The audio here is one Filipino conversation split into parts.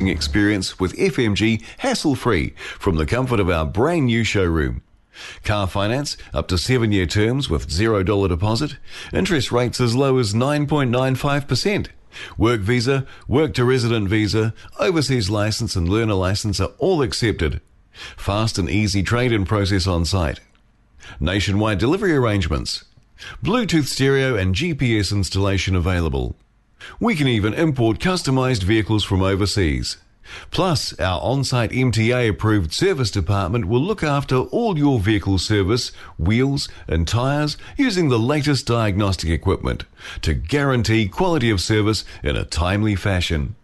Experience with FMG hassle free from the comfort of our brand new showroom. Car finance up to seven year terms with $0 deposit, interest rates as low as 9.95%. Work visa, work to resident visa, overseas license, and learner license are all accepted. Fast and easy trade in process on site. Nationwide delivery arrangements. Bluetooth stereo and GPS installation available. We can even import customized vehicles from overseas. Plus, our on site MTA approved service department will look after all your vehicle service, wheels, and tyres using the latest diagnostic equipment to guarantee quality of service in a timely fashion.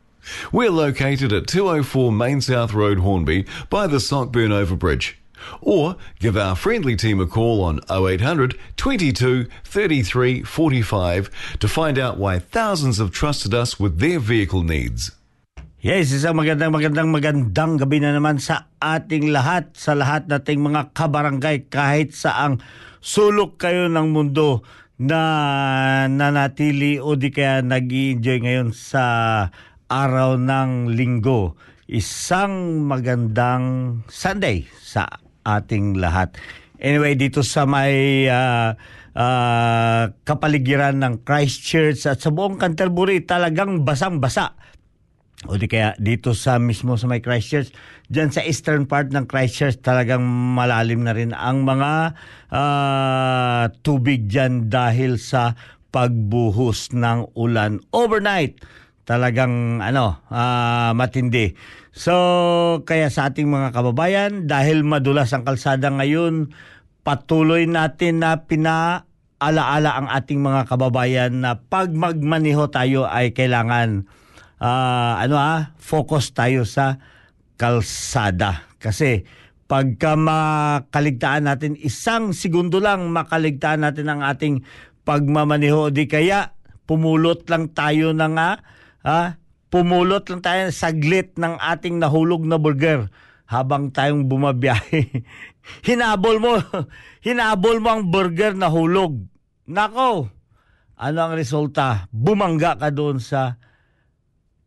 We're located at 204 Main South Road, Hornby, by the Sockburn Overbridge. Or give our friendly team a call on 0800 22 33 45 to find out why thousands have trusted us with their vehicle needs. Yes, isang magandang magandang magandang gabi na naman sa ating lahat, sa lahat nating mga kabarangay kahit saang sulok kayo ng mundo na nanatili o di kaya nag enjoy ngayon sa araw ng linggo. Isang magandang Sunday sa ating lahat. Anyway, dito sa may ah, ah, kapaligiran ng Christchurch at sa buong Canterbury talagang basang-basa o di kaya dito sa mismo sa may Christchurch, dyan sa eastern part ng Christchurch talagang malalim na rin ang mga ah, tubig dyan dahil sa pagbuhos ng ulan overnight. Talagang ano, ah, matindi. So, kaya sa ating mga kababayan, dahil madulas ang kalsada ngayon, patuloy natin na pinaalaala ang ating mga kababayan na pag magmaniho tayo ay kailangan ah, ano ah, focus tayo sa kalsada. Kasi pagka makaligtaan natin, isang segundo lang makaligtaan natin ang ating pagmamaniho. Di kaya pumulot lang tayo ng ah, ah, pumulot lang tayo saglit ng ating nahulog na burger habang tayong bumabiyahe. hinabol mo, hinabol mo ang burger na hulog. Nako, ano ang resulta? Bumangga ka doon sa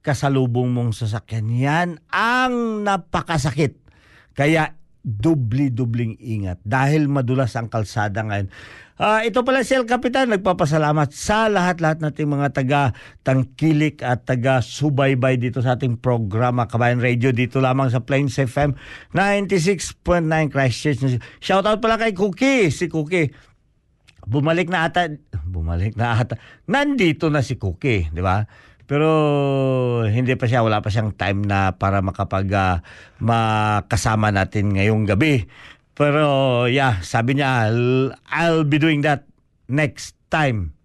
kasalubong mong sasakyan. Yan ang napakasakit. Kaya dubli-dubling ingat dahil madulas ang kalsada ngayon. Ah, ito pala si El Capitan, nagpapasalamat sa lahat-lahat nating mga taga-tangkilik at taga-subaybay dito sa ating programa Kabayan Radio dito lamang sa Plains FM 96.9 Christchurch. Shoutout pala kay Cookie, si Cookie. Bumalik na ata, bumalik na ata. Nandito na si Cookie, di ba? Pero hindi pa siya, wala pa siyang time na para makapag ah, makasama natin ngayong gabi. Pero yeah, sabi niya, I'll, be doing that next time.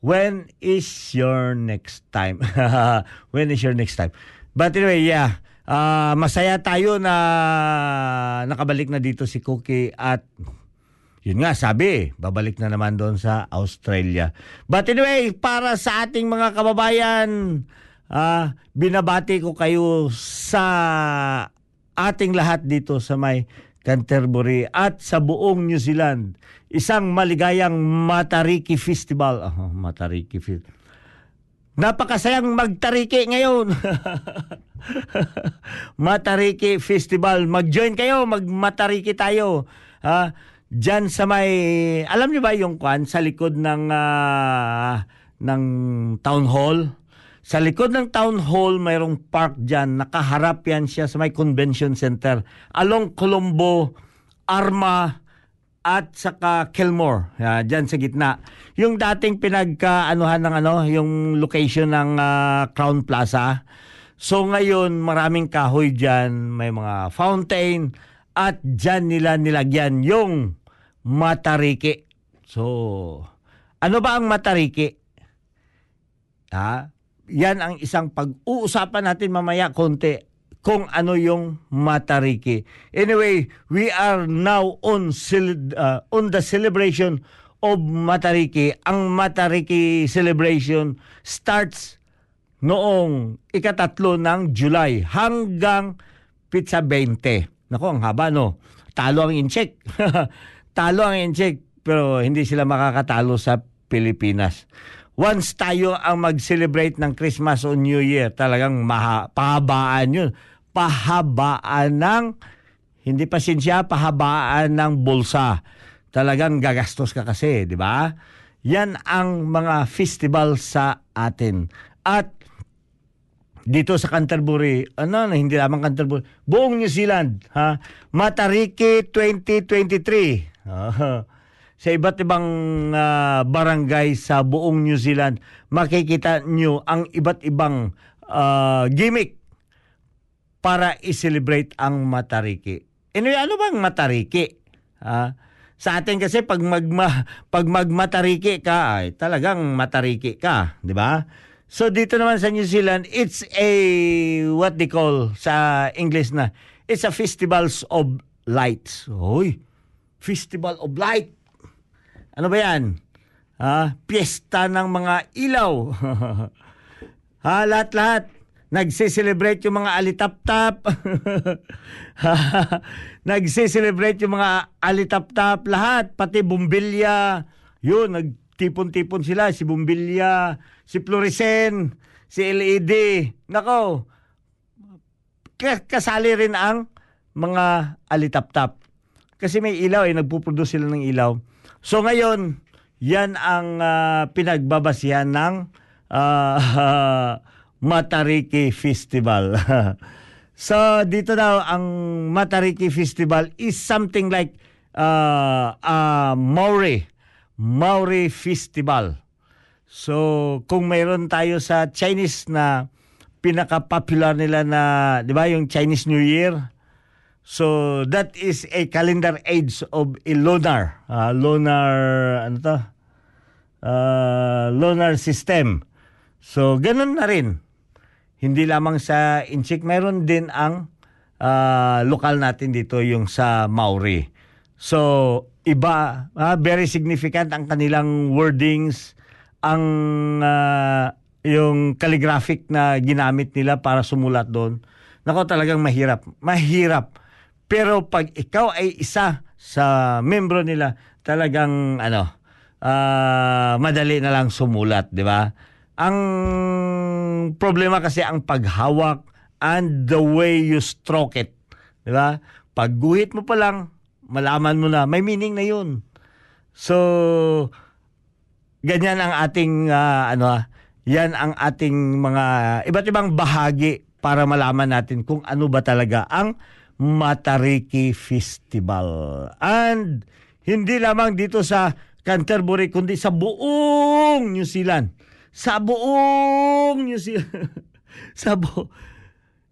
When is your next time? When is your next time? But anyway, yeah. ah, masaya tayo na nakabalik na dito si Cookie at yun nga, sabi, babalik na naman doon sa Australia. But anyway, para sa ating mga kababayan, ah, binabati ko kayo sa ating lahat dito sa may Canterbury at sa buong New Zealand. Isang maligayang Matariki Festival. Oh, Matariki Festival. Napakasayang magtariki ngayon. Matariki Festival. Mag-join kayo, mag-matariki tayo. Ha? Diyan sa may, alam niyo ba yung kwan sa likod ng ah, ng town hall? Sa likod ng town hall, mayroong park dyan. Nakaharap yan siya sa may convention center. Along Colombo, Arma, at saka Kilmore. Yeah, dyan sa gitna. Yung dating pinagkaanuhan ng ano, yung location ng ah, Crown Plaza. So ngayon, maraming kahoy dyan. May mga fountain. At dyan nila nilagyan yung matariki. So, ano ba ang matariki? Ha? Yan ang isang pag-uusapan natin mamaya konti kung ano yung matariki. Anyway, we are now on uh, on the celebration of matariki. Ang matariki celebration starts noong ikatatlo ng July hanggang pizza 20. Nako, ang haba no. Talo ang incheck. Talo ang incheck pero hindi sila makakatalo sa Pilipinas. Once tayo ang mag-celebrate ng Christmas o New Year, talagang maha, pahabaan yun. Pahabaan ng, hindi pa sinsya, pahabaan ng bulsa. Talagang gagastos ka kasi, di ba? Yan ang mga festival sa atin. At dito sa Canterbury, ano na hindi lamang Canterbury, buong New Zealand, ha? Matariki 2023. Ah, sa iba't ibang ah, barangay sa buong New Zealand, makikita nyo ang iba't ibang ah, gimmick para i-celebrate ang Matariki. Anyway, ano bang Matariki? Ha? Sa atin kasi pag magma pag magmatariki ka ay talagang matariki ka, di ba? So dito naman sa New Zealand, it's a what they call sa English na it's a festivals of lights. Hoy, Festival of Light. Ano ba 'yan? Ha? Piyesta ng mga ilaw. ha, lahat-lahat. Nagse-celebrate yung mga alitap-tap. Nagse-celebrate yung mga alitap-tap lahat, pati bumbilya. Yun, nagtipon-tipon sila. Si bumbilya, si fluorescent, si LED. Nako, ka- kasali rin ang mga alitap-tap. Kasi may ilaw eh, nagpuproduce sila ng ilaw. So ngayon, yan ang ah, pinagbabasihan ng ah, Matariki Festival. so dito daw ang Matariki Festival is something like uh, uh, Maori Maori Festival. So kung mayroon tayo sa Chinese na pinaka-popular nila na, 'di ba, yung Chinese New Year. So that is a calendar age of a lunar, uh, lunar ano to? Uh, lunar system. So ganun na rin. Hindi lamang sa Inchik, mayroon din ang ah, lokal natin dito yung sa Maori. So iba, ah, very significant ang kanilang wordings, ang ah, yung calligraphic na ginamit nila para sumulat doon. Nako talagang mahirap. Mahirap. Pero pag ikaw ay isa sa membro nila, talagang ano, ah, madali na lang sumulat, di ba? Ang problema kasi ang paghawak and the way you stroke it. Di ba? Pag guhit mo pa lang, malaman mo na, may meaning na yun. So, ganyan ang ating, ah, ano, ah, yan ang ating mga iba't ibang bahagi para malaman natin kung ano ba talaga ang Matariki Festival. And hindi lamang dito sa Canterbury kundi sa buong New Zealand. Sa buong New Zealand. sa bu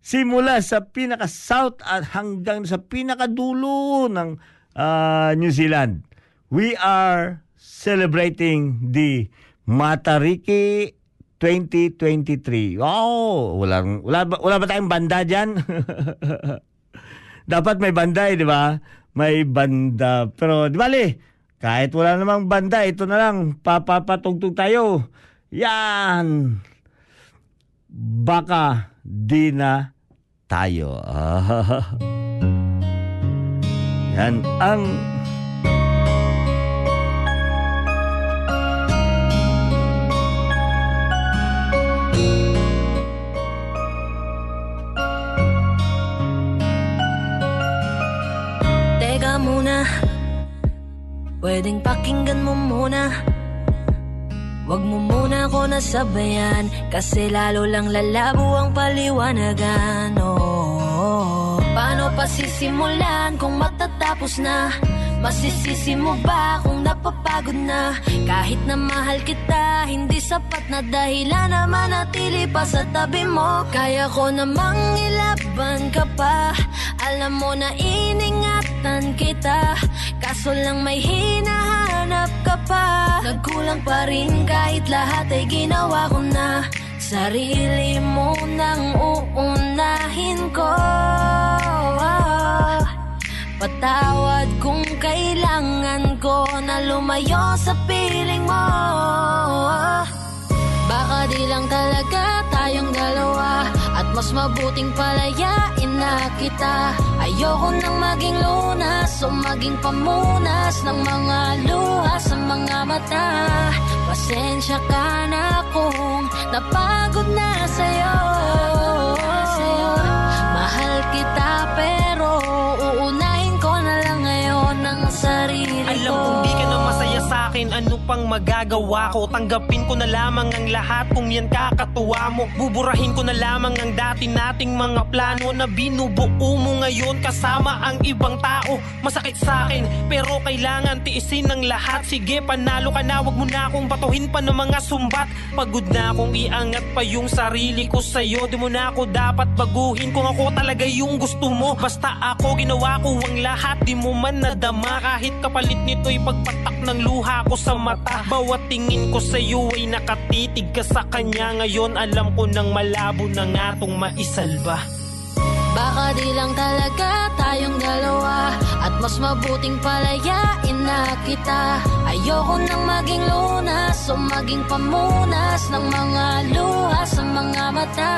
simula sa pinaka south at hanggang sa pinakadulo ng ah, New Zealand. We are celebrating the Matariki 2023. Wow, wala wala wala ba tayong banda diyan? Dapat may banda eh, di ba? May banda. Pero di bali, kahit wala namang banda, ito na lang, papapatugtog tayo. Yan! Baka di na tayo. Yan ang Pwedeng pakinggan mo muna. Huwag mo muna ako nasabayan Kasi lalo lang lalabo ang paliwanagan. Oh, Paano pa sisimulan kung matatapos na Masisisi mo ba kung napapagod na? Kahit na mahal kita Hindi sapat na dahilan na manatili pa sa tabi mo. Kaya ko namang ilaban ka pa. Alam mo na iningatan kita. Kaso lang may hinahanap ka pa. Nagkulang pa rin kahit lahat ay ginawa ko na. Sarili mo nang uunahin ko. Patawad kung kailangan ko na lumayo sa piling mo. Baka di lang talaga tayong dalawa At mas mabuting palayain na kita. Ayoko nang maging lunas o maging pamunas Ng mga luha sa mga mata. Pasensya ka na kung napagod na sa'yo akin Ano pang magagawa ko. Tanggapin ko na lamang ang lahat Kung yan kakatuwa mo. Buburahin ko na lamang ang dati nating mga plano Na binubuo mo ngayon Kasama ang ibang tao. Masakit sa akin Pero kailangan tiisin ng lahat. Sige panalo ka na. Wag mo na akong batuhin pa ng mga sumbat. Pagod na akong iangat pa yung sarili ko sa'yo. Di mo na ako dapat baguhin Kung ako talaga yung gusto mo. Basta ako ginawa ko ang lahat. Di mo man nadama. Kahit kapalit nito'y pagpatak ng luha ko sa mata. Bawat tingin ko sa'yo ay nakatitig ka sa kanya. Ngayon alam ko nang malabo na nga tong maisalba. Baka di lang talaga tayong dalawa. At mas mabuting palayain na kita. Ayoko nang maging lunas o maging pamunas Ng mga luha sa mga mata.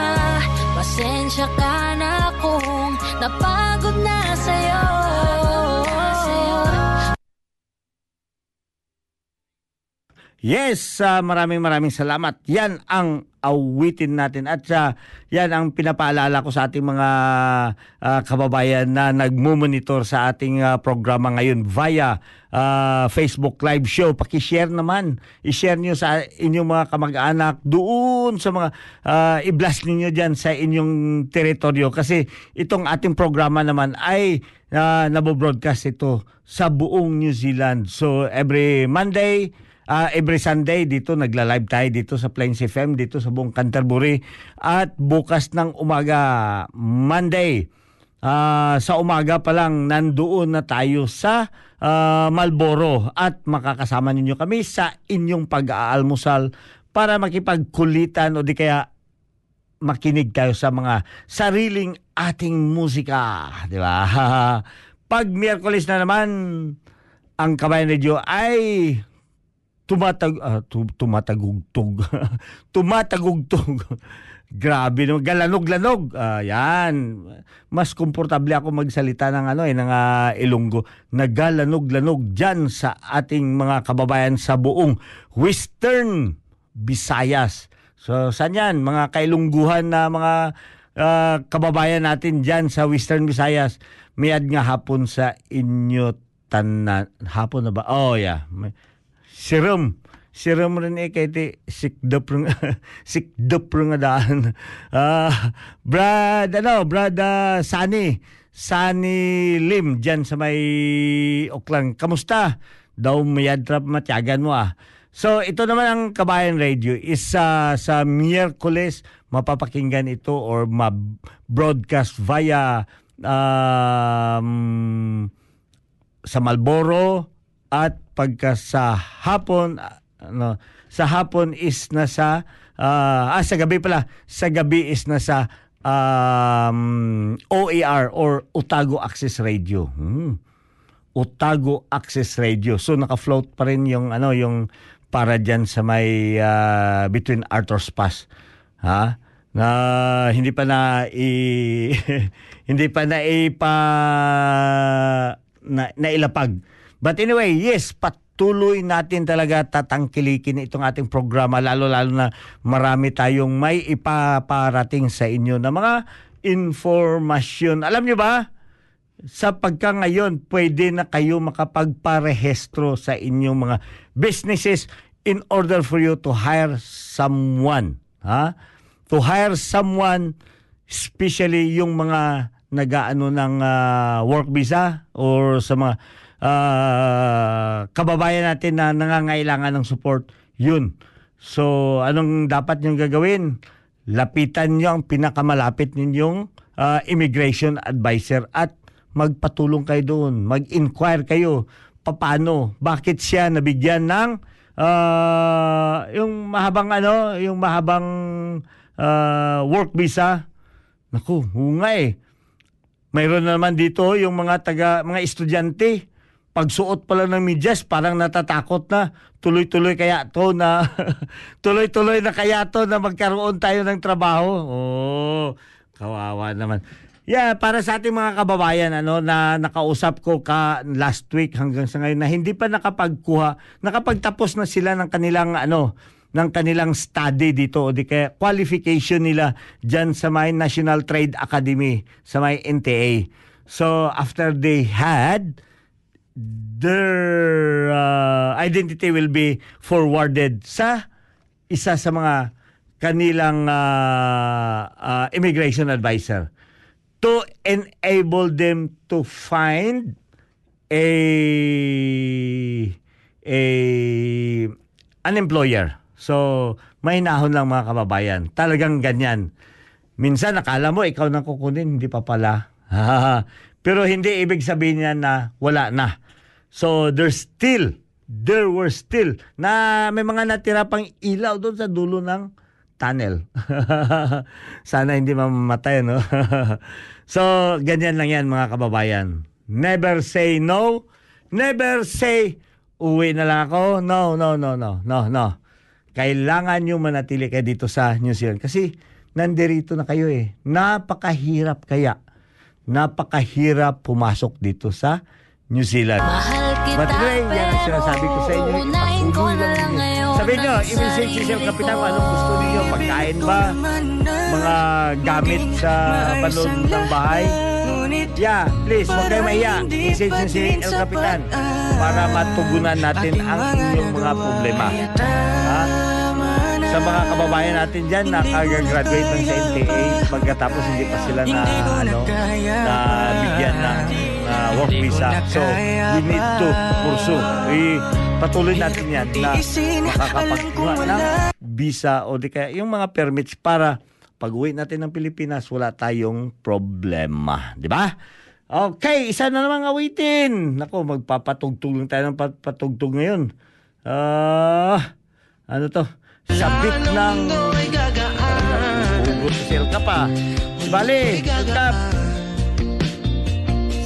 Pasensya ka na kung napagod na sa'yo Yes, ah, maraming maraming salamat. Yan ang awitin natin at ah, yan ang pinapaalala ko sa ating mga ah, kababayan na nagmumonitor sa ating ah, programa ngayon via ah, Facebook live show. Paki-share naman. I-share niyo sa inyong mga kamag-anak doon sa mga ah, i-blast niyo diyan sa inyong teritoryo kasi itong ating programa naman ay uh, nabo-broadcast ito sa buong New Zealand. So every Monday Ah, every Sunday dito nagla-live tayo dito sa Plains FM dito sa buong Canterbury at bukas ng umaga Monday ah, sa umaga pa lang nandoon na tayo sa ah, Malboro at makakasama ninyo kami sa inyong pag-aalmusal para makipagkulitan o di kaya makinig tayo sa mga sariling ating musika, di ba? Pag Miyerkules na naman, ang Kabayan Radio ay tumatag ah, tu- tumatagugtog. tumatagugtog. Grabe naman, galanog-lanog. Ah, yan. Mas komportable ako magsalita ng ano eh ng ah, Ilonggo. Nagalanog-lanog diyan sa ating mga kababayan sa buong Western Visayas. So, saan yan? Mga kailungguhan na mga ah, kababayan natin diyan sa Western Visayas. Mayad nga hapon sa inyo tanan. Hapon na ba? Oh, yeah. May- Serum. Serum rin eh kay ti sikdap rin sikdap rin daan. Ah, brad ano, brad ah, Sani. Sani Lim dyan sa may Oklang. Kamusta? Daw mayad trap matyagan mo ah. So ito naman ang Kabayan Radio is ah, sa Miyerkules mapapakinggan ito or ma-broadcast via um, sa Malboro at pagka sa hapon ano sa hapon is nasa ah ah, sa gabi pala sa gabi is nasa um, OAR or Otago Access Radio. Hmm. Otago Access Radio. So naka-float pa rin yung ano yung para diyan sa may ah, between Arthur's Pass. Ha? Na hindi pa na i, hindi pa na ipa na, nailapag. But anyway, yes, patuloy natin talaga tatangkilikin itong ating programa lalo-lalo na marami tayong may ipaparating sa inyo na mga informasyon. Alam nyo ba? Sa pagka ngayon, pwede na kayo makapagparehestro sa inyong mga businesses in order for you to hire someone. Ha? To hire someone, especially yung mga nagaano ng ah, work visa or sa mga ah, kababayan natin na nangangailangan ng support, yun. So, anong dapat niyong gagawin? Lapitan niyo ang pinakamalapit ninyong ah, immigration advisor at magpatulong kayo doon. Mag-inquire kayo. Paano? Bakit siya nabigyan ng ah, yung mahabang ano, yung mahabang ah, work visa? Naku, hunga eh. Mayroon na naman dito yung mga taga mga estudyante. Pagsuot pala ng medyas, parang natatakot na. Tuloy-tuloy kaya to na tuloy-tuloy na kaya to na magkaroon tayo ng trabaho. Oh, kawawa naman. Yeah, para sa ating mga kababayan ano na nakausap ko ka last week hanggang sa ngayon na hindi pa nakapagkuha, nakapagtapos na sila ng kanilang ano ng kanilang study dito o di kaya qualification nila dyan sa may National Trade Academy sa may NTA. So after they had their uh, identity will be forwarded sa isa sa mga kanilang uh, uh, immigration advisor to enable them to find a a an employer. So, may nahon lang mga kababayan. Talagang ganyan. Minsan nakala mo ikaw nang kukunin, hindi pa pala. Pero hindi ibig sabihin niya na wala na. So, there's still, there were still, na may mga natira pang ilaw doon sa dulo ng tunnel. Sana hindi mamamatay, no? so, ganyan lang yan mga kababayan. Never say no. Never say, uwi na lang ako. No, no, no, no, no, no. Kailangan nyo manatili kayo dito sa New Zealand. Kasi, nandirito na kayo eh. Napakahirap kaya. Napakahirap pumasok dito sa New Zealand. But anyway, yan ang sinasabi ko sa inyo. Na lang ninyo. Sabihin nyo, i-message si Sir Kapitan kung anong gusto niyo. Pagkain ba? Mga gamit sa balon ng bahay? Yeah, please, huwag kayo mahiya. Message niyo si El Kapitan para matugunan natin ang inyong mga problema. Ha? Sa mga kababayan natin dyan na kagagraduate ng sa NTA pagkatapos hindi pa sila na ano na bigyan ng uh, work visa. So, we need to pursue. I, patuloy natin yan na makakapagkuha ng visa o di kaya yung mga permits para pag uwi natin ng Pilipinas, wala tayong problema. Di ba? Okay, isa na namang awitin. Nako, magpapatugtog lang tayo ng pat- patugtog ngayon. Ah, ano to? Sabik ng... Hugot sa sale ka pa. Bali, tugtap.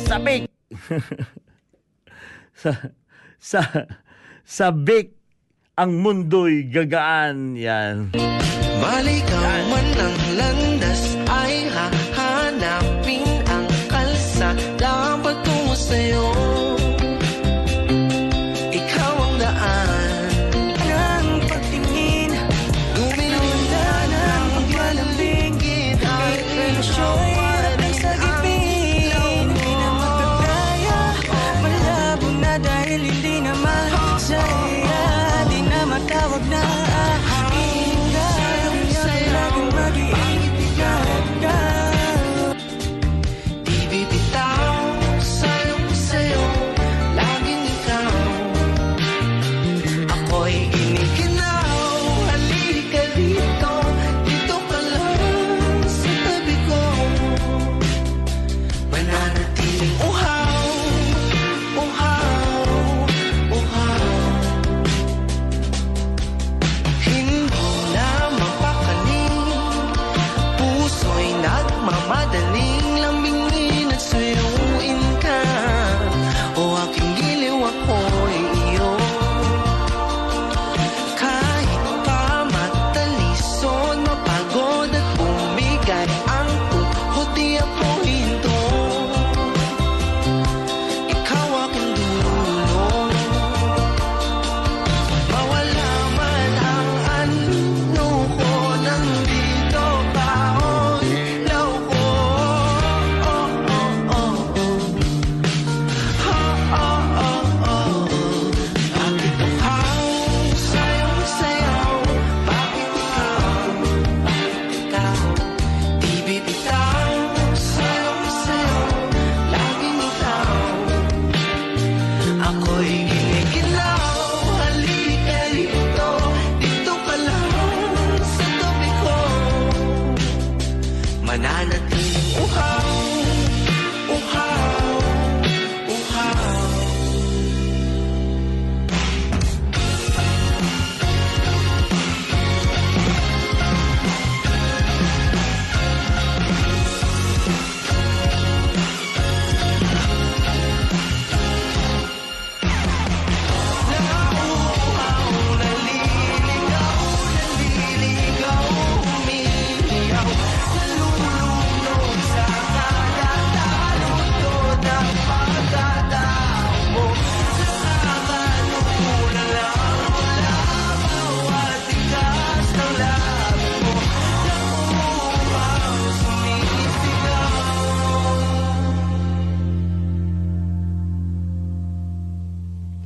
Sabik. sa, sa, sabik ang mundo'y gagaan. Yan. Malikaw man ang landas ay hahanapin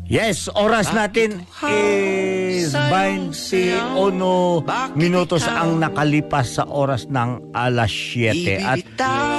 Yes, oras natin is 21 minutos ang nakalipas sa oras ng alas 7. At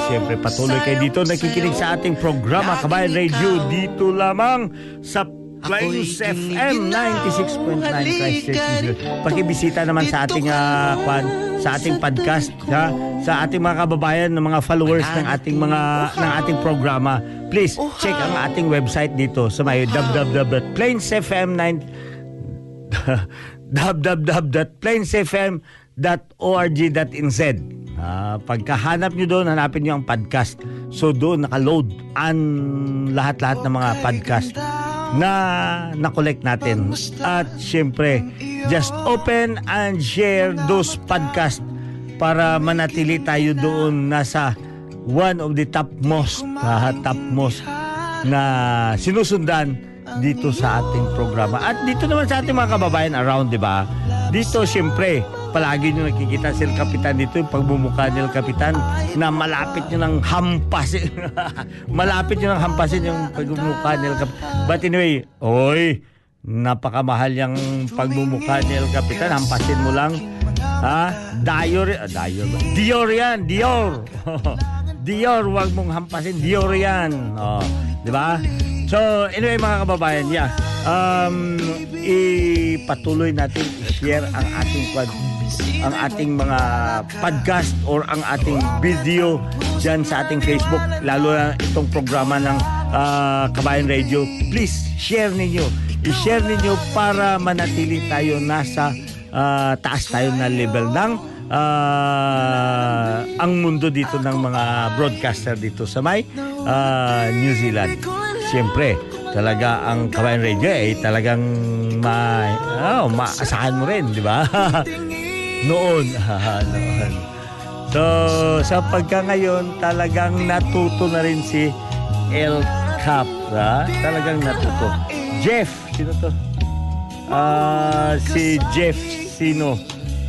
siyempre patuloy kayo dito. nakikinig sa ating programa Kabayan Radio dito lamang sa Plains FM 96.9 Christchurch. Pakibisita naman sa ating uh, kwan, sa ating podcast ha, sa ating mga kababayan ng mga followers ng ating mga ng ating programa. Please check ang ating website dito sa may www.plainsfm9 www.plainsfm.org.nz Ah, pagkahanap nyo doon, hanapin nyo ang podcast. So doon nakaload ang lahat-lahat ng mga podcast na na-collect natin. At syempre, just open and share those podcast para manatili tayo doon nasa one of the topmost, uh, topmost na sinusundan dito sa ating programa. At dito naman sa ating mga kababayan around, di ba? Dito, syempre, palagi nyo nakikita si El Capitan dito, yung pagmumukha ni El Capitan na malapit nyo ng hampasin. malapit nyo ng hampasin yung pagmumukha ni El Capitan. But anyway, oy, napakamahal yung pagmumukha ni El Capitan. Hampasin mo lang. Ha? Dior, ah, Dior? Dior yan, Dior. Dior, wag mong hampasin. Dior yan. Oh, di ba? So, anyway mga kababayan, yeah. Um, ipatuloy natin i-share ang ating pod, ang ating mga podcast or ang ating video dyan sa ating Facebook, lalo na itong programa ng uh, Kabayan Radio. Please, share ninyo. I-share ninyo para manatili tayo nasa uh, taas tayo na level ng uh, ang mundo dito ng mga broadcaster dito sa may uh, New Zealand. Siyempre, talaga ang Kabayan Radio ay eh, talagang ma, oh, maasahan mo rin, di ba? Noon. Noon. So, sa pagka ngayon, talagang natuto na rin si El Cap. Ha? Talagang natuto. Jeff, sino to? Uh, si Jeff, sino?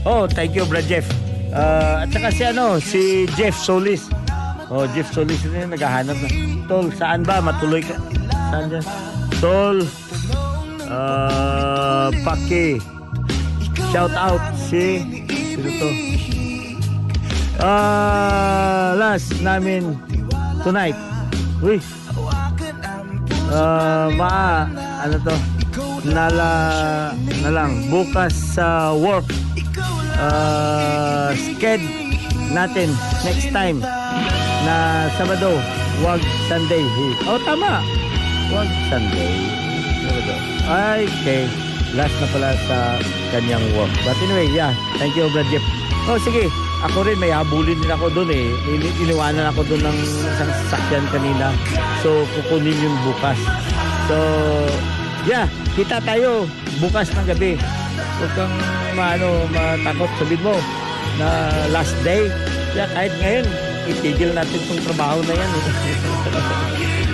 Oh, thank you, bro Jeff. Uh, at saka si ano, si Jeff Solis. Oh, Jeff Solis yung naghahanap na. Tol, saan ba? Matuloy ka. Saan dyan? Tol, uh, Paki. Shout out si, sino to? Ah, uh, last namin tonight. Uy. Uh, ma, ano to? Nala, na lang. Bukas sa uh, work. Uh, sked natin next time na Sabado, wag Sunday. Oh, tama. Wag Sunday. Ay, okay. Last na pala sa kanyang work. But anyway, yeah. Thank you, Brad Jeff. Oh, sige. Ako rin, may habulin din ako doon eh. In- iniwanan ako doon ng isang sasakyan kanina. So, kukunin yung bukas. So, yeah. Kita tayo bukas ng gabi. Huwag kang maano, matakot. Sabihin mo na last day. Yeah, kahit ngayon, itigil natin tong trabaho na yan. Eh.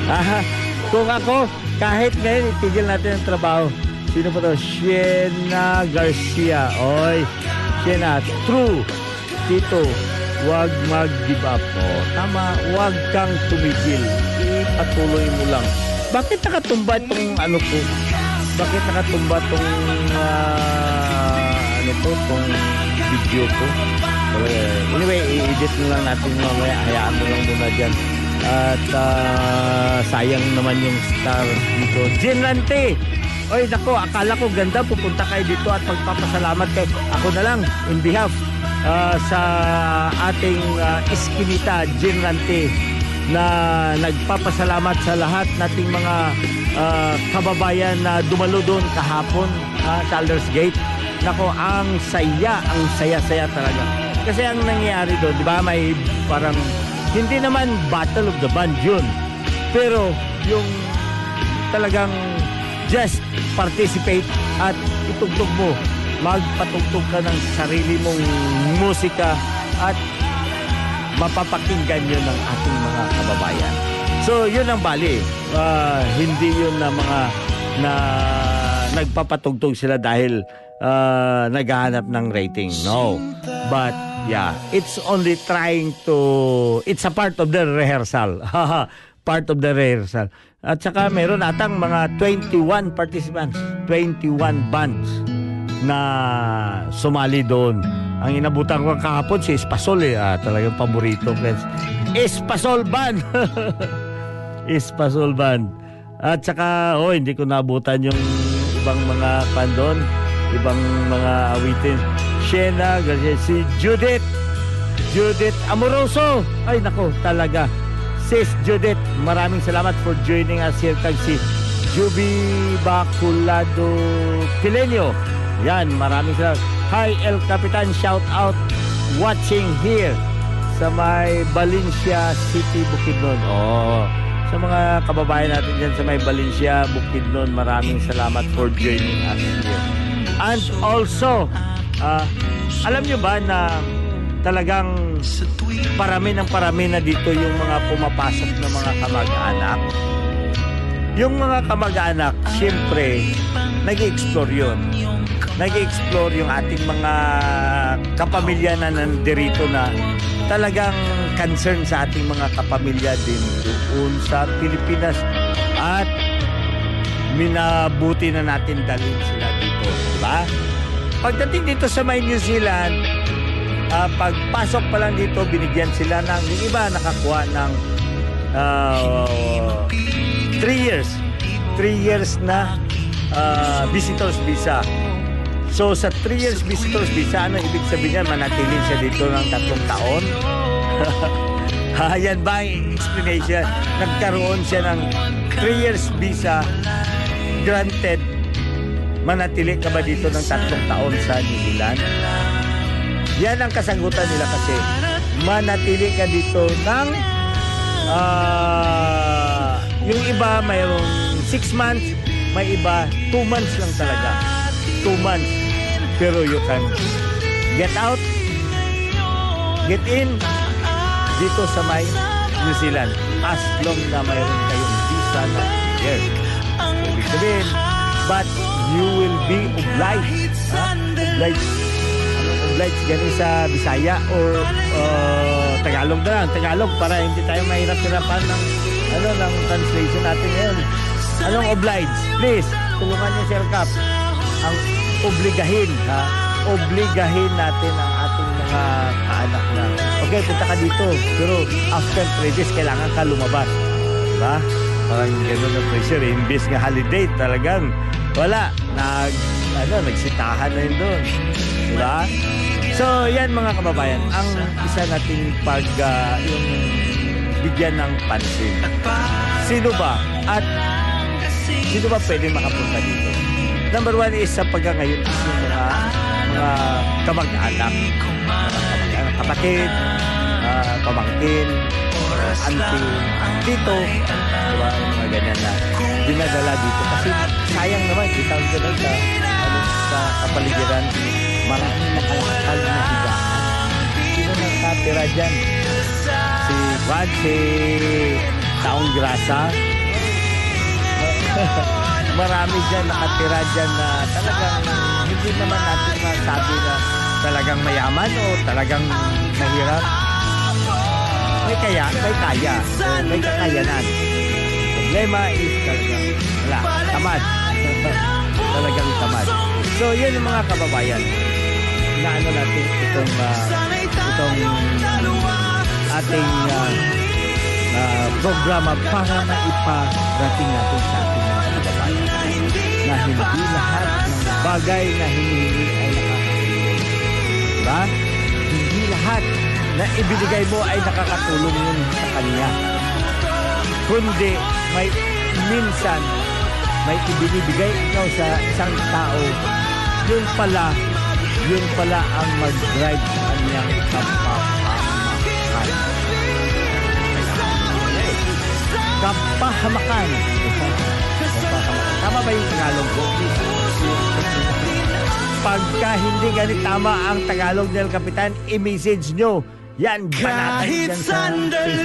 Aha. Kung ako, kahit ngayon, itigil natin ang trabaho. Sino pa to? Siena Garcia. Oy, Siena, true. Tito, wag mag-give up. Oh, tama, wag kang tumigil. Ipatuloy mo lang. Bakit nakatumba itong ano ko? Bakit nakatumba itong uh, ano to, itong video ko? Anyway, i-edit na lang natin mamaya. Hayaan mo lang muna dyan. At uh, sayang naman yung star dito. Jinlante! Oy, nako, akala ko ganda. Pupunta kayo dito at magpapasalamat kayo. Ako na lang, in behalf uh, sa ating uh, Eskinita Jinlante na nagpapasalamat sa lahat nating mga uh, kababayan na dumalo doon kahapon uh, sa Alders Gate. Nako, ang saya, ang saya-saya talaga. Kasi ang nangyayari doon, di ba, may parang, hindi naman Battle of the Band yun. Pero, yung talagang just participate at itugtog mo. Magpatugtog ka ng sarili mong musika at mapapakinggan yun ng ating mga kababayan. So, yun ang bali. Uh, hindi yun na mga na nagpapatugtog sila dahil uh, naghahanap ng rating. No. But, yeah, it's only trying to, it's a part of the rehearsal. part of the rehearsal. At saka meron atang mga 21 participants, 21 bands na sumali doon. Ang inabutan ko kahapon si Espasol eh. Ah, talagang paborito ko. Espasol Band! Espasol Band. At saka, oh, hindi ko nabutan yung ibang mga pandon, ibang mga awitin. Shena, Garcia, si Judith. Judith Amoroso. Ay, nako, talaga. Sis Judith, maraming salamat for joining us here kag si Juby Baculado Pilenio. Yan, maraming salamat. Hi, El Capitan, shout out watching here sa may Valencia City, Bukidnon. Oh, sa mga kababayan natin dyan sa may Valencia, Bukidnon, maraming salamat for joining us here. And also, ah, alam nyo ba na talagang parami ng parami na dito yung mga pumapasok na mga kamag-anak? Yung mga kamag-anak, siyempre, nag-explore yun. Nag-explore yung ating mga kapamilya na nandirito na talagang concern sa ating mga kapamilya din doon sa Pilipinas. At minabuti na natin dalhin sila dito. Diba? Pagdating dito sa may New Zealand, ah, pagpasok pa lang dito, binigyan sila ng, yung iba nakakuha ng uh, three years. Three years na ah, visitors visa. So sa three years visitors visa, ano ibig sabihin niyan? Manatili siya dito ng tatlong taon? Ayan ba ang explanation? Nagkaroon siya ng three years visa granted manatili ka ba dito ng tatlong taon sa New Zealand? Yan ang kasagutan nila kasi manatili ka dito ng ah, yung iba mayroong 6 months, may iba 2 months lang talaga. 2 months. Pero you can get out, get in dito sa may New Zealand as long na mayroon kayong visa na yes. Ibig sabihin, but you will be obliged. Ha? Obliged. Obliged? Ganun sa Bisaya or uh, Tagalog na lang. Tagalog para hindi tayo mahirap-hirapan ng, ano, ng translation natin ngayon. Anong obliged? Please, tulungan niyo si Cap. Ang obligahin, ha? Obligahin natin ang ating mga kaanak na, okay, punta ka dito. Pero after 3 days, kailangan ka lumabas. Diba? Parang gano'n ang pressure. Imbis nga holiday, talagang wala. Nag, ano, nagsitahan na yun doon. Diba? So, yan mga kababayan. Ang isa nating pag, ah, yung bigyan ng pansin. Sino ba? At sino ba pwede makapunta dito? Number one is sa pagkangayon is yung mga, mga kamag-anak. Kamag-anak, kapatid, ah, pamangkin, auntie, tito, diba? Yung mga ganyan na dinadala dito. Kasi sayang naman, kita ko ganun sa, ano, sa kapaligiran, maraming nakalakal na higaan. Sino nakatira dyan? Si si Taong Grasa. Marami dyan nakatira dyan na talagang hindi naman natin masabi na talagang mayaman o talagang mahirap may kaya, may kaya, o may kakayanan. Problema is talagang, wala, tamad. talagang tamad. So, yun yung mga kababayan. Inaano natin itong, ah, itong ating ah, ah, programa para maiparating natin sa ating mga kababayan na hindi lahat ng bagay na hinihingi ay nakakatulong. Diba? Hindi lahat na ibinigay mo ay nakakatulong yun sa kanya. Kundi may minsan may ibinibigay ikaw sa isang tao, yun pala, yun pala ang mag-drive sa kanyang kapahamakan. Kapahamakan. Kapahamakan. Tama ba yung Tagalog ko? Pagka hindi ganit tama ang Tagalog del Kapitan, i-message nyo. Yan, banatan Kahit yan sa sandali,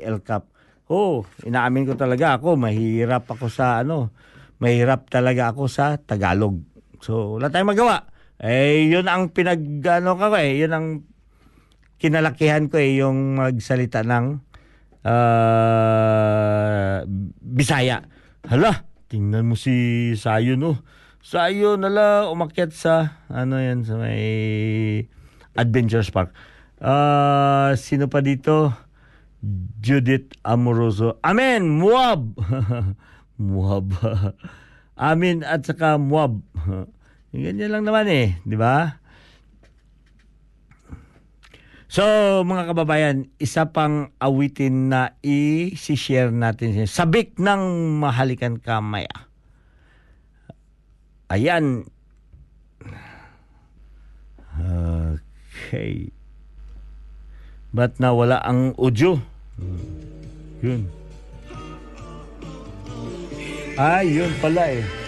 El Cap. Oh, inaamin ko talaga ako, mahirap ako sa ano, mahirap talaga ako sa Tagalog. So, wala tayong magawa. Eh, yun ang pinag, ano ka ko eh, yun ang kinalakihan ko eh, yung magsalita ng uh, Bisaya. Hala, tingnan mo si Sayo no. So ayun nala umakyat sa ano yan sa may Adventures Park. Uh, sino pa dito? Judith Amoroso. Amen! Muab! Muab. Amin at saka Muab. Ganyan lang naman eh, di ba? So, mga kababayan, isa pang awitin na i-share natin. Sabik ng mahalikan kamaya. Ayan. Okay. Ba't nawala ang audio? Hmm. Yun. Ah, yun pala eh.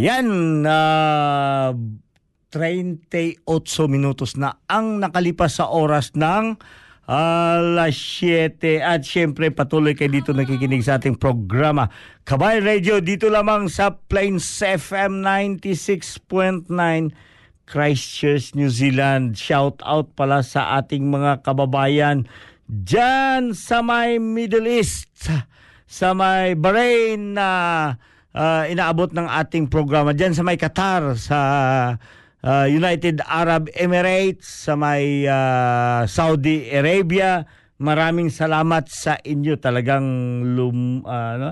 Ayan, na 38 minutos na ang nakalipas sa oras ng alas 7 at syempre patuloy kayo dito nakikinig sa ating programa Kabay Radio dito lamang sa Plains FM 96.9 Christchurch, New Zealand. Shout out pala sa ating mga kababayan dyan sa may Middle East, sa may Bahrain na ah, inaabot ng ating programa dyan sa may Qatar, sa ah, United Arab Emirates, sa may ah, Saudi Arabia. Maraming salamat sa inyo talagang lum, ah, ano,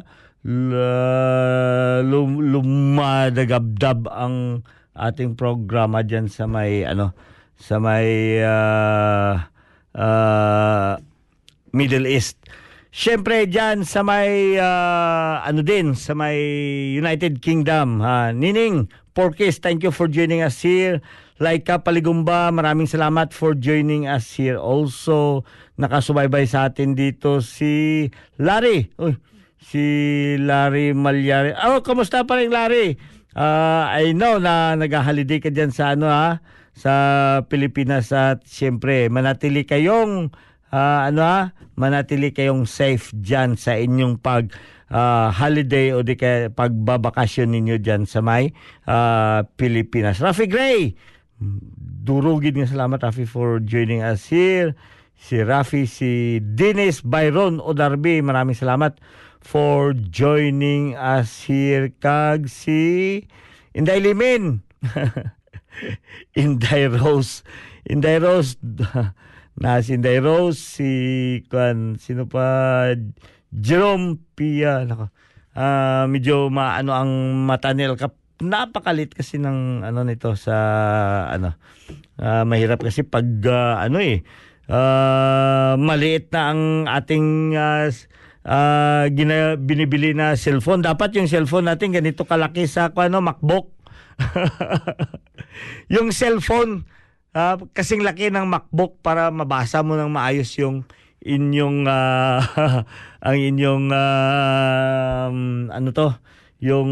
lum, lumadagabdab ang ating programa diyan sa may ano sa may ah, ah, Middle East. Siyempre diyan sa may ah, ano din sa may United Kingdom. Ha. Nining Porkis, thank you for joining us here. Laika Paligumba, maraming salamat for joining us here. Also, nakasubaybay sa atin dito si Larry. Uy, si Larry Malyari. Oh, kamusta pa rin Larry? Ah, I know na nag-holiday ka dyan sa ano ha, sa Pilipinas at siyempre manatili kayong ah, ano ha, manatili kayong safe dyan sa inyong pag ah, holiday o di kaya pagbabakasyon ninyo dyan sa may ah, Pilipinas. Rafi Gray, durugin nga salamat Rafi for joining us here. Si Rafi, si Dennis Byron Odarbi, maraming salamat for joining us here. Kag si Inday Limin. Inday Rose. Inday Rose. na si Inday Rose, si kan sino pa Jerome Pia. Nako. Ah, medyo maano ang mata nila kap napakalit kasi ng ano nito sa ano ah, mahirap kasi pag ah, ano eh ah, maliit na ang ating s- ah, gina, binibili na cellphone dapat yung cellphone natin ganito kalaki sa ano MacBook yung cellphone ah, kasing laki ng MacBook para mabasa mo ng maayos yung inyong ah, ang inyong ah, ano to? Yung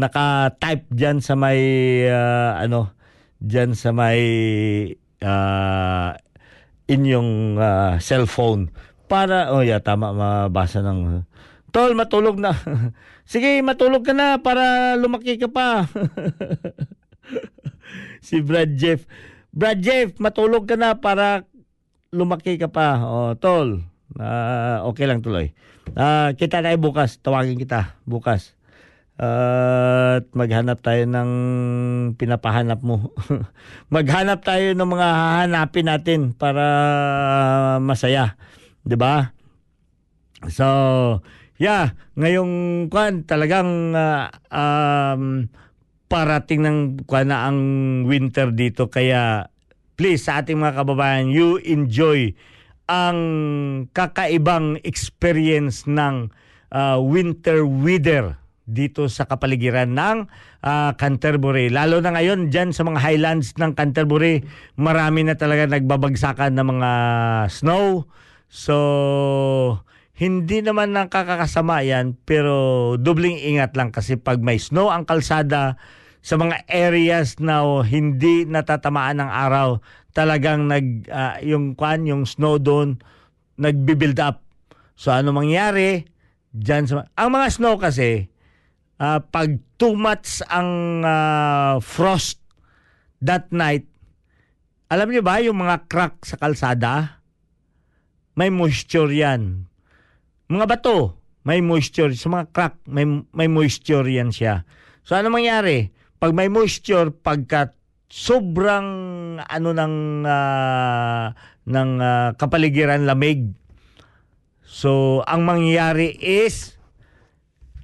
naka-type diyan sa may ah, ano diyan sa may ah, inyong ah, cellphone. Para oh yeah tama mabasa ng Tol matulog na. Sige matulog ka na para lumaki ka pa. Si Brad Jeff Brad Jeff matulog ka na para lumaki ka pa oh tol Ah, okay lang tuloy Ah, kita tayo bukas tawagin kita bukas at maghanap tayo ng pinapahanap mo. maghanap tayo ng mga hahanapin natin para masaya. 'Di ba? So, yeah, ngayong kwan talagang ah, um, parating ng kwan na ang winter dito kaya please sa ating mga kababayan, you enjoy ang kakaibang experience ng ah, winter weather dito sa kapaligiran ng ah, Canterbury. Lalo na ngayon dyan sa mga highlands ng Canterbury, marami na talaga nagbabagsakan ng mga snow. So, hindi naman nakakasama yan, pero dobling ingat lang kasi pag may snow ang kalsada, sa mga areas na oh, hindi natatamaan ng araw, talagang nag ah, yung kwan, yung snow doon nagbi-build up. So ano mangyari? Diyan sa ang mga snow kasi ah, pag too much ang ah, frost that night, alam niyo ba yung mga crack sa kalsada? May moisture yan. Mga bato, may moisture. Sa mga crack, may, may moisture yan siya. So ano mangyari? Pag may moisture, pagka sobrang ano ng ah, ng ah, kapaligiran lamig. So ang mangyayari is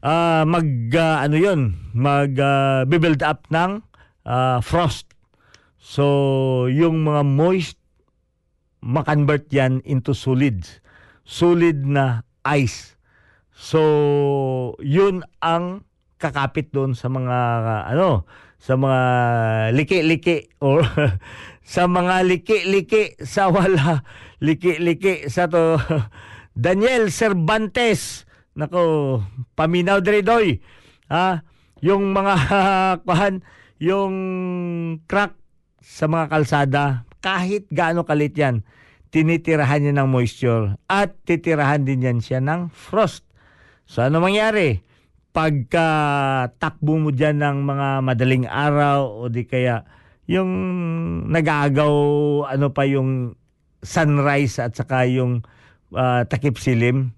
ah, mag ah, ano 'yon, mag ah, build up ng ah, frost. So yung mga moist makonvert yan into solids. Solid na ice. So, yun ang kakapit doon sa mga ano, sa mga liki-liki or sa mga liki-liki sa wala liki-liki sa to Daniel Cervantes. Nako, paminaw diri doy. Ha? yung mga kuhan, yung crack sa mga kalsada, kahit gaano kalit yan, tinitirahan niya ng moisture at titirahan din yan siya ng frost. So ano mangyari? Pagka takbo mo dyan ng mga madaling araw o di kaya yung nag-aagaw ano pa yung sunrise at saka yung ah, takip silim.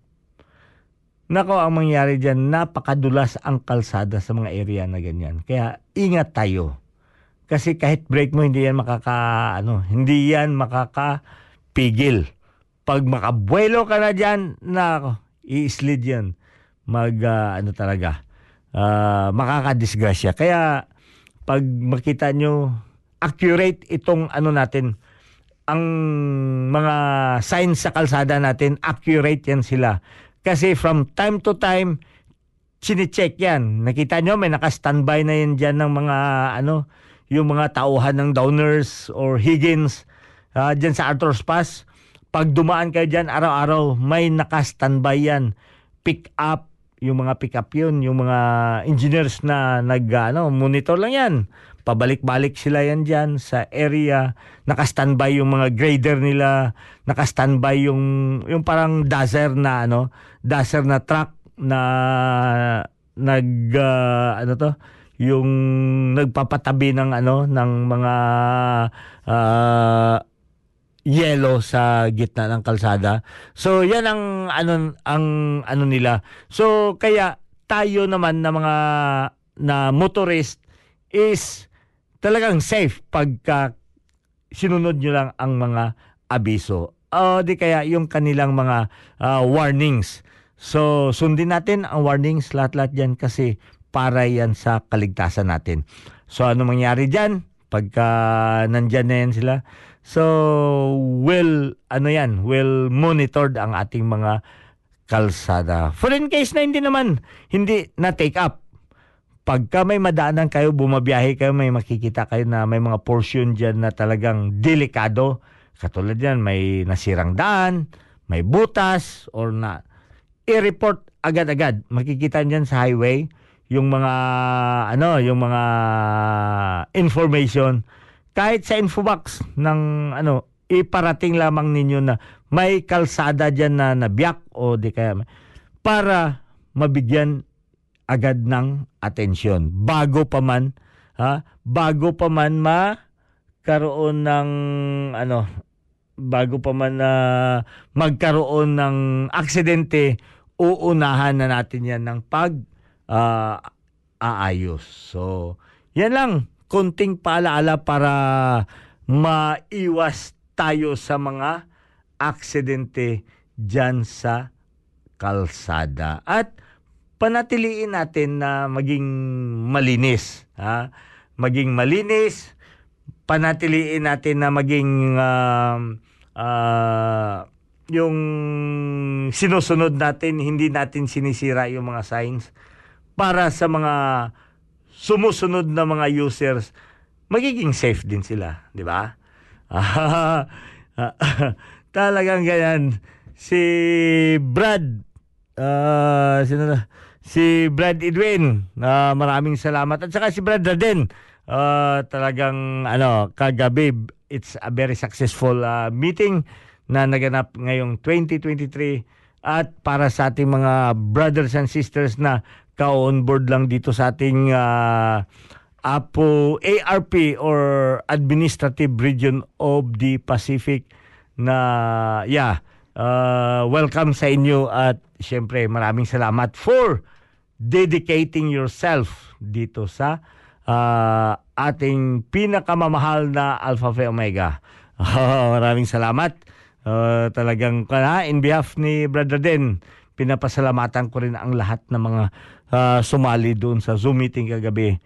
Nako, ang mangyari dyan, napakadulas ang kalsada sa mga area na ganyan. Kaya ingat tayo. Kasi kahit break mo, hindi yan makaka, ano, hindi yan makakapigil. Pag makabuelo ka na dyan, nako, i-slid yan. Mag, ah, ano talaga, ah, makakadisgrasya. Kaya, pag makita nyo, accurate itong ano natin, ang mga signs sa kalsada natin, accurate yan sila. Kasi from time to time, sinicheck yan. Nakita nyo, may naka-standby na yan dyan ng mga, ano, yung mga tauhan ng Downers or Higgins ah, dyan sa Arthur's Pass. Pag dumaan kayo dyan, araw-araw, may naka-standby yan. Pick up, yung mga pick up yun, yung mga engineers na nag, ano, monitor lang yan. Pabalik-balik sila yan dyan sa area. Naka-standby yung mga grader nila. Naka-standby yung, yung parang dazer na, ano, dazer na truck na nag, ah, ano to, yung nagpapatabi ng ano ng mga ah, yellow sa gitna ng kalsada. So yan ang ano ang ano nila. So kaya tayo naman na mga na motorist is talagang safe pagka sinunod nyo lang ang mga abiso. O di kaya yung kanilang mga ah, warnings. So sundin natin ang warnings lahat-lahat yan kasi para yan sa kaligtasan natin. So ano mangyari dyan? Pagka nandyan na yan sila. So will ano yan, will monitored ang ating mga kalsada. For in case na hindi naman, hindi na take up. Pagka may madaanan kayo, bumabiyahe kayo, may makikita kayo na may mga portion dyan na talagang delikado. Katulad yan, may nasirang daan, may butas, or na i-report agad-agad. Makikita dyan sa highway yung mga ano, yung mga information kahit sa infobox ng ano, iparating lamang ninyo na may kalsada diyan na nabiyak o di kaya para mabigyan agad ng atensyon bago pa man ha bago pa man magkaroon ng ano bago pa man na magkaroon ng aksidente uunahan na natin yan ng pag ah, aayos. So, yan lang. Konting paalaala para maiwas tayo sa mga aksidente dyan sa kalsada. At panatiliin natin na maging malinis. Ha? Maging malinis, panatiliin natin na maging um, ah, yung sinusunod natin, hindi natin sinisira yung mga signs para sa mga sumusunod na mga users, magiging safe din sila, di ba? Talagang ganyan. Si Brad, ah, sino na? Si Brad Edwin, ah, maraming salamat. At saka si Brad Raden, ah, talagang ano, kagabi, it's a very successful ah, meeting na naganap ngayong 2023 at para sa ating mga brothers and sisters na ka-on board lang dito sa ating ah, APO ARP or Administrative Region of the Pacific na yeah uh, welcome sa inyo at syempre maraming salamat for dedicating yourself dito sa ah, ating pinakamamahal na Alpha Phi Omega. maraming salamat. Uh, talagang kana in behalf ni Brother Den, pinapasalamatan ko rin ang lahat ng mga ah, sumali doon sa Zoom meeting kagabi.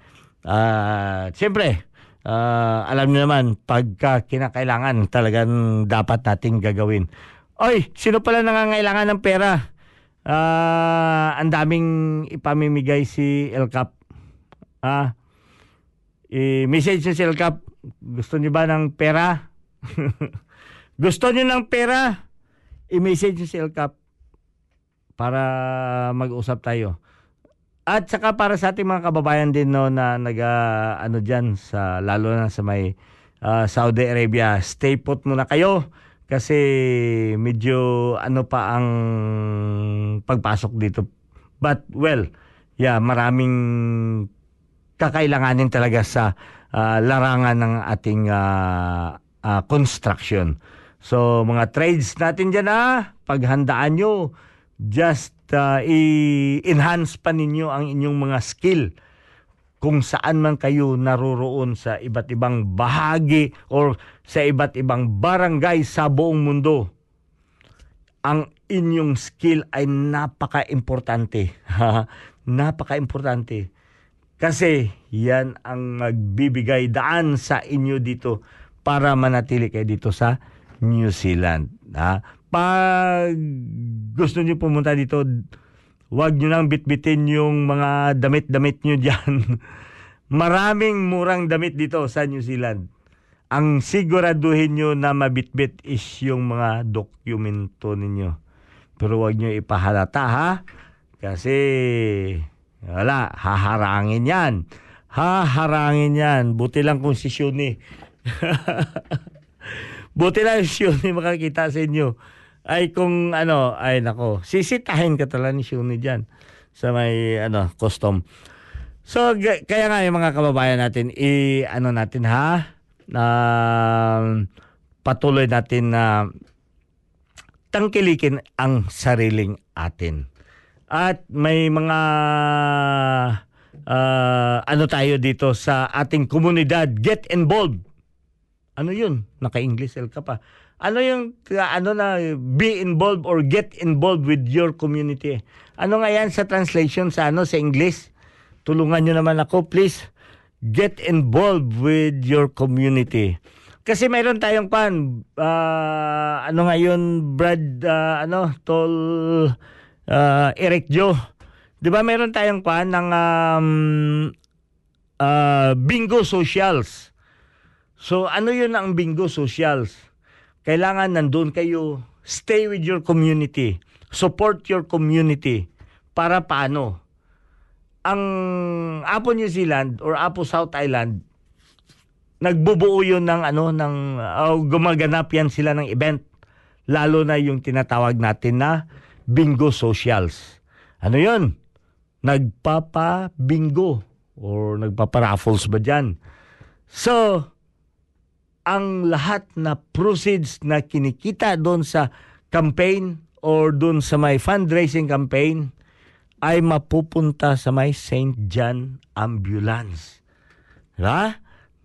Ah, siyempre, ah, alam niyo naman, pagka kinakailangan, talagang dapat nating gagawin. Oy, sino pala nangangailangan ng pera? Ah, ang daming ipamimigay si El Cap. Ah, i-message niyo si El Cap. Gusto niyo ba ng pera? Gusto niyo ng pera? I-message si El Cap para mag-usap tayo. At saka para sa ating mga kababayan din no na nag ah, ano diyan sa lalo na sa may ah, Saudi Arabia, stay put muna kayo kasi medyo ano pa ang pagpasok dito. But well, yeah, maraming kakailanganin talaga sa ah, larangan ng ating ah, ah, construction. So mga trades natin dyan ah, paghandaan nyo, just ah, i-enhance pa ninyo ang inyong mga skill kung saan man kayo naroroon sa iba't ibang bahagi or sa iba't ibang barangay sa buong mundo. Ang inyong skill ay napaka-importante. napaka-importante. Kasi yan ang magbibigay daan sa inyo dito para manatili kayo dito sa New Zealand. Ha? Pag gusto niyo pumunta dito, huwag niyo nang bitbitin yung mga damit-damit niyo diyan. Maraming murang damit dito sa New Zealand. Ang siguraduhin nyo na mabitbit is yung mga dokumento ninyo. Pero huwag nyo ipahalata ha. Kasi wala, haharangin yan. Haharangin yan. Buti lang kung si Shuni. Buti lang si Shuni makakita sa inyo. Ay kung ano, ay nako, sisitahin ka talaga ni Shuni dyan sa may ano, custom. So, g- kaya nga yung mga kababayan natin, i, ano natin ha, na patuloy natin na tangkilikin ang sariling atin. At may mga ah, ano tayo dito sa ating komunidad, get involved. Ano yun? Naka-English L ka pa. Ano yung uh, ano na be involved or get involved with your community? Ano nga yan sa translation sa ano sa English? Tulungan nyo naman ako, please. Get involved with your community. Kasi mayroon tayong pan, ah, ano nga yun, Brad, ah, ano, Tol, ah, Eric Joe. Di ba mayroon tayong pan ng um, ah, bingo socials. So ano yun ang bingo socials? Kailangan nandun kayo, stay with your community, support your community. Para paano? Ang Apo New Zealand or Apo South Island, nagbubuo yun ng ano ng uh, gumaganap yan sila ng event lalo na yung tinatawag natin na bingo socials. Ano yun? Nagpapa bingo or nagpapa-raffles ba dyan? So, ang lahat na proceeds na kinikita doon sa campaign or doon sa may fundraising campaign ay mapupunta sa may St. John Ambulance. Ha?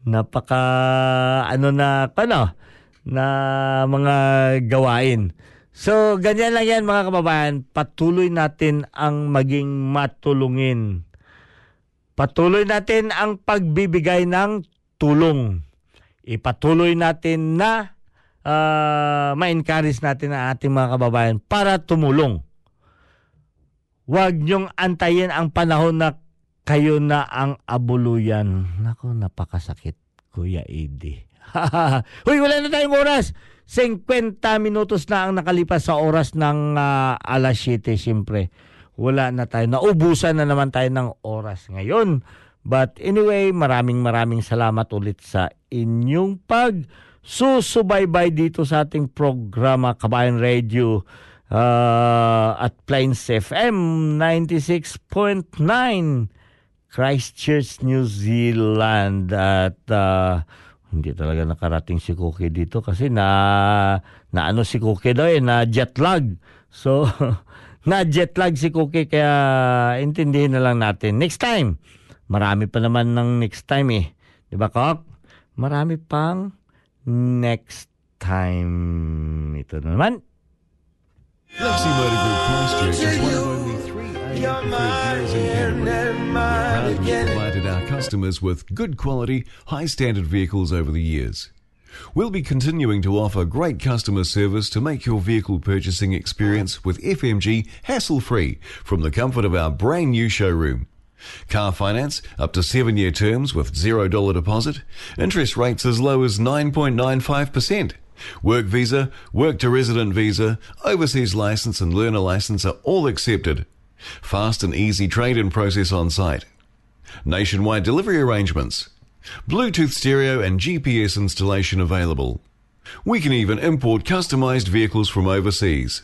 Napaka ano na ano na mga gawain. So, ganyan lang yan mga kababayan. Patuloy natin ang maging matulungin. Patuloy natin ang pagbibigay ng tulong. Ipatuloy natin na ah, ma-encourage natin ang ating mga kababayan para tumulong. Huwag niyong antayin ang panahon na kayo na ang abuluyan. Nako, napakasakit, Kuya Edi. Huy, wala na tayong oras. 50 minutos na ang nakalipas sa oras ng ah, alas 7, siyempre. Wala na tayo. Naubusan na naman tayo ng oras ngayon. But anyway, maraming maraming salamat ulit sa inyong pag susubaybay dito sa ating programa Kabayan Radio ah, at Plains FM 96.9 Christchurch, New Zealand at ah, hindi talaga nakarating si Cookie dito kasi na na ano si Cookie daw eh, na jet lag. So na jet lag si Cookie kaya intindihin na lang natin. Next time, marami pa naman ng next time eh. 'Di ba, Kok? Marami pang next time. Ito na naman. Lexi Motor Group Christchurch is one of only three AA preferred dealers in Canterbury. We're proud to have provided our customers with good quality, high standard vehicles over the years. We'll be continuing to offer great customer service to make your vehicle purchasing experience with FMG hassle free from the comfort of our brand new showroom. Car finance up to seven year terms with $0 deposit, interest rates as low as 9.95%. Work visa, work to resident visa, overseas license, and learner license are all accepted. Fast and easy trade-in process on site. Nationwide delivery arrangements. Bluetooth stereo and GPS installation available. We can even import customized vehicles from overseas.